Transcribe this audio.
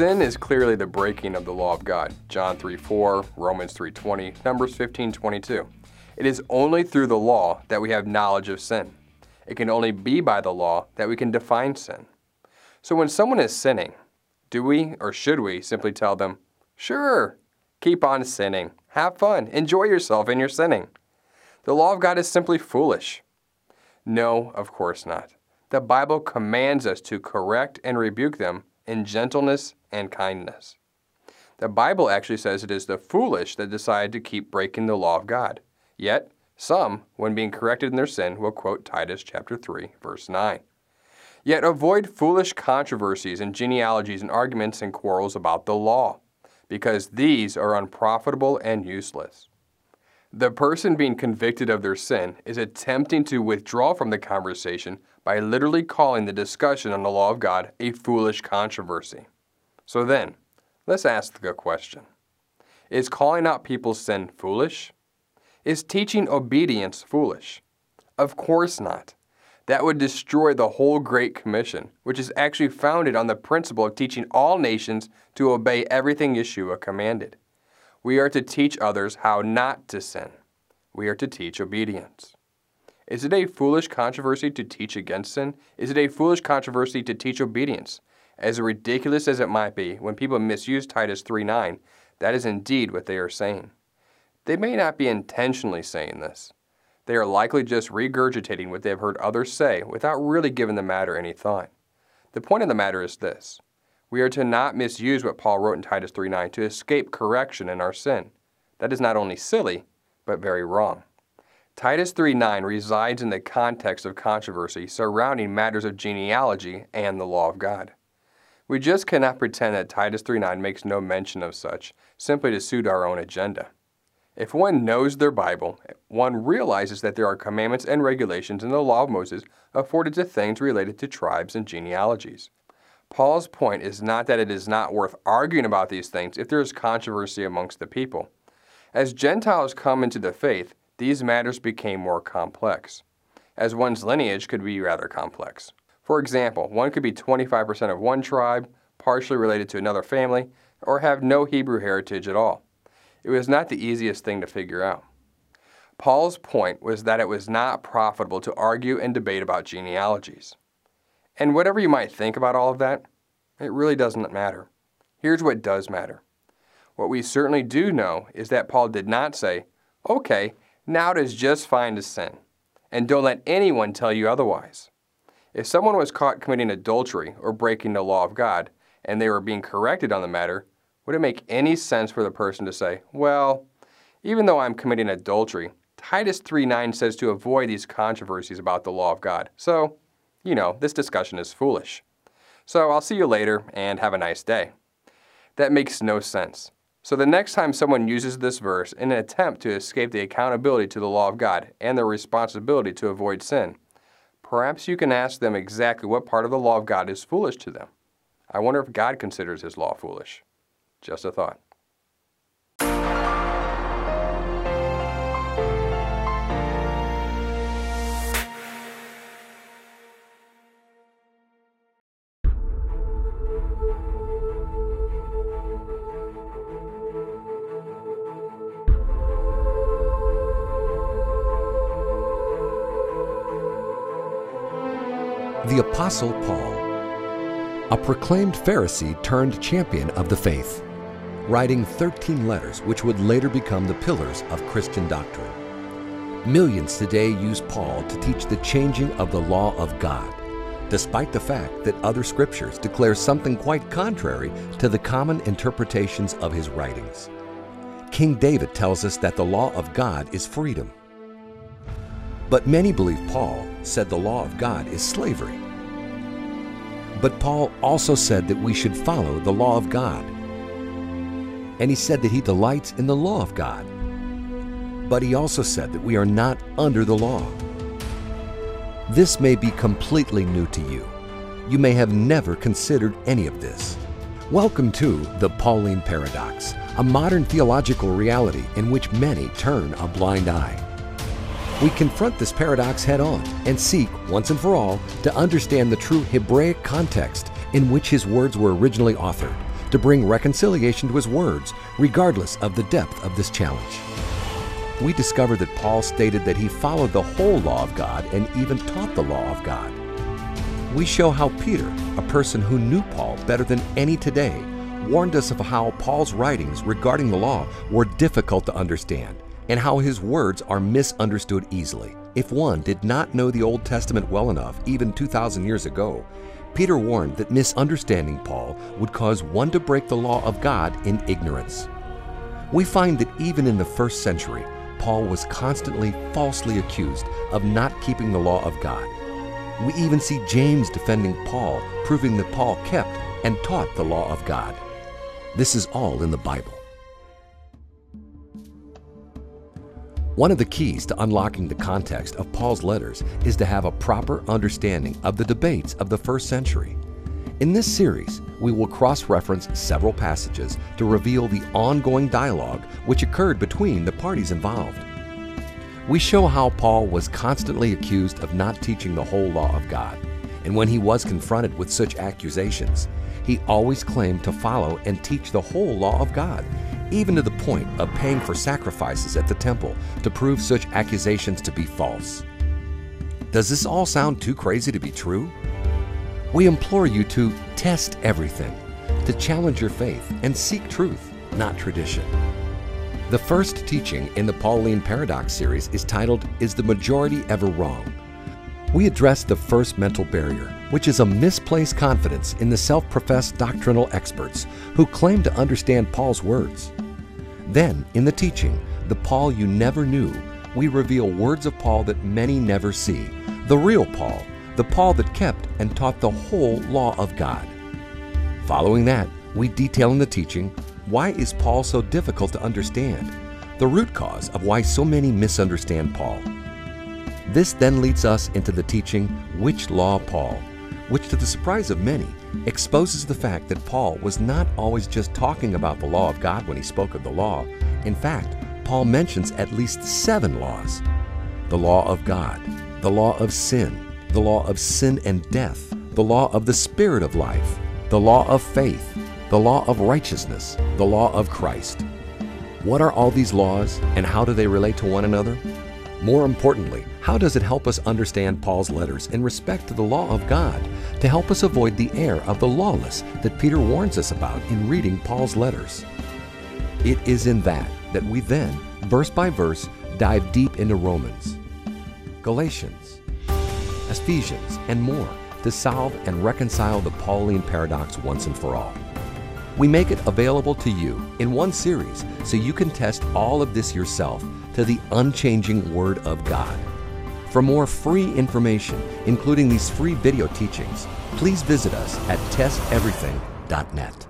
Sin is clearly the breaking of the law of God. John 3 4, Romans 3 20, Numbers 15 22. It is only through the law that we have knowledge of sin. It can only be by the law that we can define sin. So when someone is sinning, do we or should we simply tell them, Sure, keep on sinning, have fun, enjoy yourself in your sinning? The law of God is simply foolish. No, of course not. The Bible commands us to correct and rebuke them in gentleness and kindness. The Bible actually says it is the foolish that decide to keep breaking the law of God. Yet, some, when being corrected in their sin, will quote Titus chapter 3, verse 9. Yet avoid foolish controversies and genealogies and arguments and quarrels about the law, because these are unprofitable and useless. The person being convicted of their sin is attempting to withdraw from the conversation by literally calling the discussion on the law of God a foolish controversy. So then, let's ask the question Is calling out people's sin foolish? Is teaching obedience foolish? Of course not. That would destroy the whole Great Commission, which is actually founded on the principle of teaching all nations to obey everything Yeshua commanded. We are to teach others how not to sin. We are to teach obedience. Is it a foolish controversy to teach against sin? Is it a foolish controversy to teach obedience? As ridiculous as it might be, when people misuse Titus 3:9, that is indeed what they are saying. They may not be intentionally saying this. They are likely just regurgitating what they have heard others say without really giving the matter any thought. The point of the matter is this we are to not misuse what Paul wrote in Titus 3:9 to escape correction in our sin. That is not only silly, but very wrong. Titus 3:9 resides in the context of controversy surrounding matters of genealogy and the law of God. We just cannot pretend that Titus 3:9 makes no mention of such, simply to suit our own agenda. If one knows their Bible, one realizes that there are commandments and regulations in the law of Moses afforded to things related to tribes and genealogies. Paul's point is not that it is not worth arguing about these things if there is controversy amongst the people. As Gentiles come into the faith, these matters became more complex, as one's lineage could be rather complex. For example, one could be 25% of one tribe, partially related to another family, or have no Hebrew heritage at all. It was not the easiest thing to figure out. Paul's point was that it was not profitable to argue and debate about genealogies. And whatever you might think about all of that, it really doesn't matter. Here's what does matter. What we certainly do know is that Paul did not say, okay, now it is just fine to sin, and don't let anyone tell you otherwise. If someone was caught committing adultery or breaking the law of God, and they were being corrected on the matter, would it make any sense for the person to say, well, even though I'm committing adultery, Titus 3:9 says to avoid these controversies about the law of God. So, you know, this discussion is foolish. So I'll see you later and have a nice day. That makes no sense. So the next time someone uses this verse in an attempt to escape the accountability to the law of God and their responsibility to avoid sin, perhaps you can ask them exactly what part of the law of God is foolish to them. I wonder if God considers his law foolish. Just a thought. The Apostle Paul, a proclaimed Pharisee turned champion of the faith, writing 13 letters which would later become the pillars of Christian doctrine. Millions today use Paul to teach the changing of the law of God, despite the fact that other scriptures declare something quite contrary to the common interpretations of his writings. King David tells us that the law of God is freedom. But many believe Paul said the law of God is slavery. But Paul also said that we should follow the law of God. And he said that he delights in the law of God. But he also said that we are not under the law. This may be completely new to you. You may have never considered any of this. Welcome to the Pauline Paradox, a modern theological reality in which many turn a blind eye. We confront this paradox head on and seek, once and for all, to understand the true Hebraic context in which his words were originally authored, to bring reconciliation to his words, regardless of the depth of this challenge. We discover that Paul stated that he followed the whole law of God and even taught the law of God. We show how Peter, a person who knew Paul better than any today, warned us of how Paul's writings regarding the law were difficult to understand and how his words are misunderstood easily. If one did not know the Old Testament well enough, even 2,000 years ago, Peter warned that misunderstanding Paul would cause one to break the law of God in ignorance. We find that even in the first century, Paul was constantly falsely accused of not keeping the law of God. We even see James defending Paul, proving that Paul kept and taught the law of God. This is all in the Bible. One of the keys to unlocking the context of Paul's letters is to have a proper understanding of the debates of the first century. In this series, we will cross reference several passages to reveal the ongoing dialogue which occurred between the parties involved. We show how Paul was constantly accused of not teaching the whole law of God, and when he was confronted with such accusations, he always claimed to follow and teach the whole law of God, even to the point of paying for sacrifices at the temple to prove such accusations to be false. Does this all sound too crazy to be true? We implore you to test everything, to challenge your faith and seek truth, not tradition. The first teaching in the Pauline Paradox series is titled Is the Majority Ever Wrong? We address the first mental barrier, which is a misplaced confidence in the self professed doctrinal experts who claim to understand Paul's words. Then, in the teaching, The Paul You Never Knew, we reveal words of Paul that many never see, the real Paul, the Paul that kept and taught the whole law of God. Following that, we detail in the teaching why is Paul so difficult to understand, the root cause of why so many misunderstand Paul. This then leads us into the teaching Which Law Paul, which, to the surprise of many, exposes the fact that Paul was not always just talking about the law of God when he spoke of the law. In fact, Paul mentions at least seven laws the law of God, the law of sin, the law of sin and death, the law of the Spirit of life, the law of faith, the law of righteousness, the law of Christ. What are all these laws and how do they relate to one another? More importantly, how does it help us understand Paul's letters in respect to the law of God to help us avoid the error of the lawless that Peter warns us about in reading Paul's letters? It is in that that we then, verse by verse, dive deep into Romans, Galatians, Ephesians, and more to solve and reconcile the Pauline paradox once and for all. We make it available to you in one series so you can test all of this yourself to the unchanging Word of God. For more free information, including these free video teachings, please visit us at testeverything.net.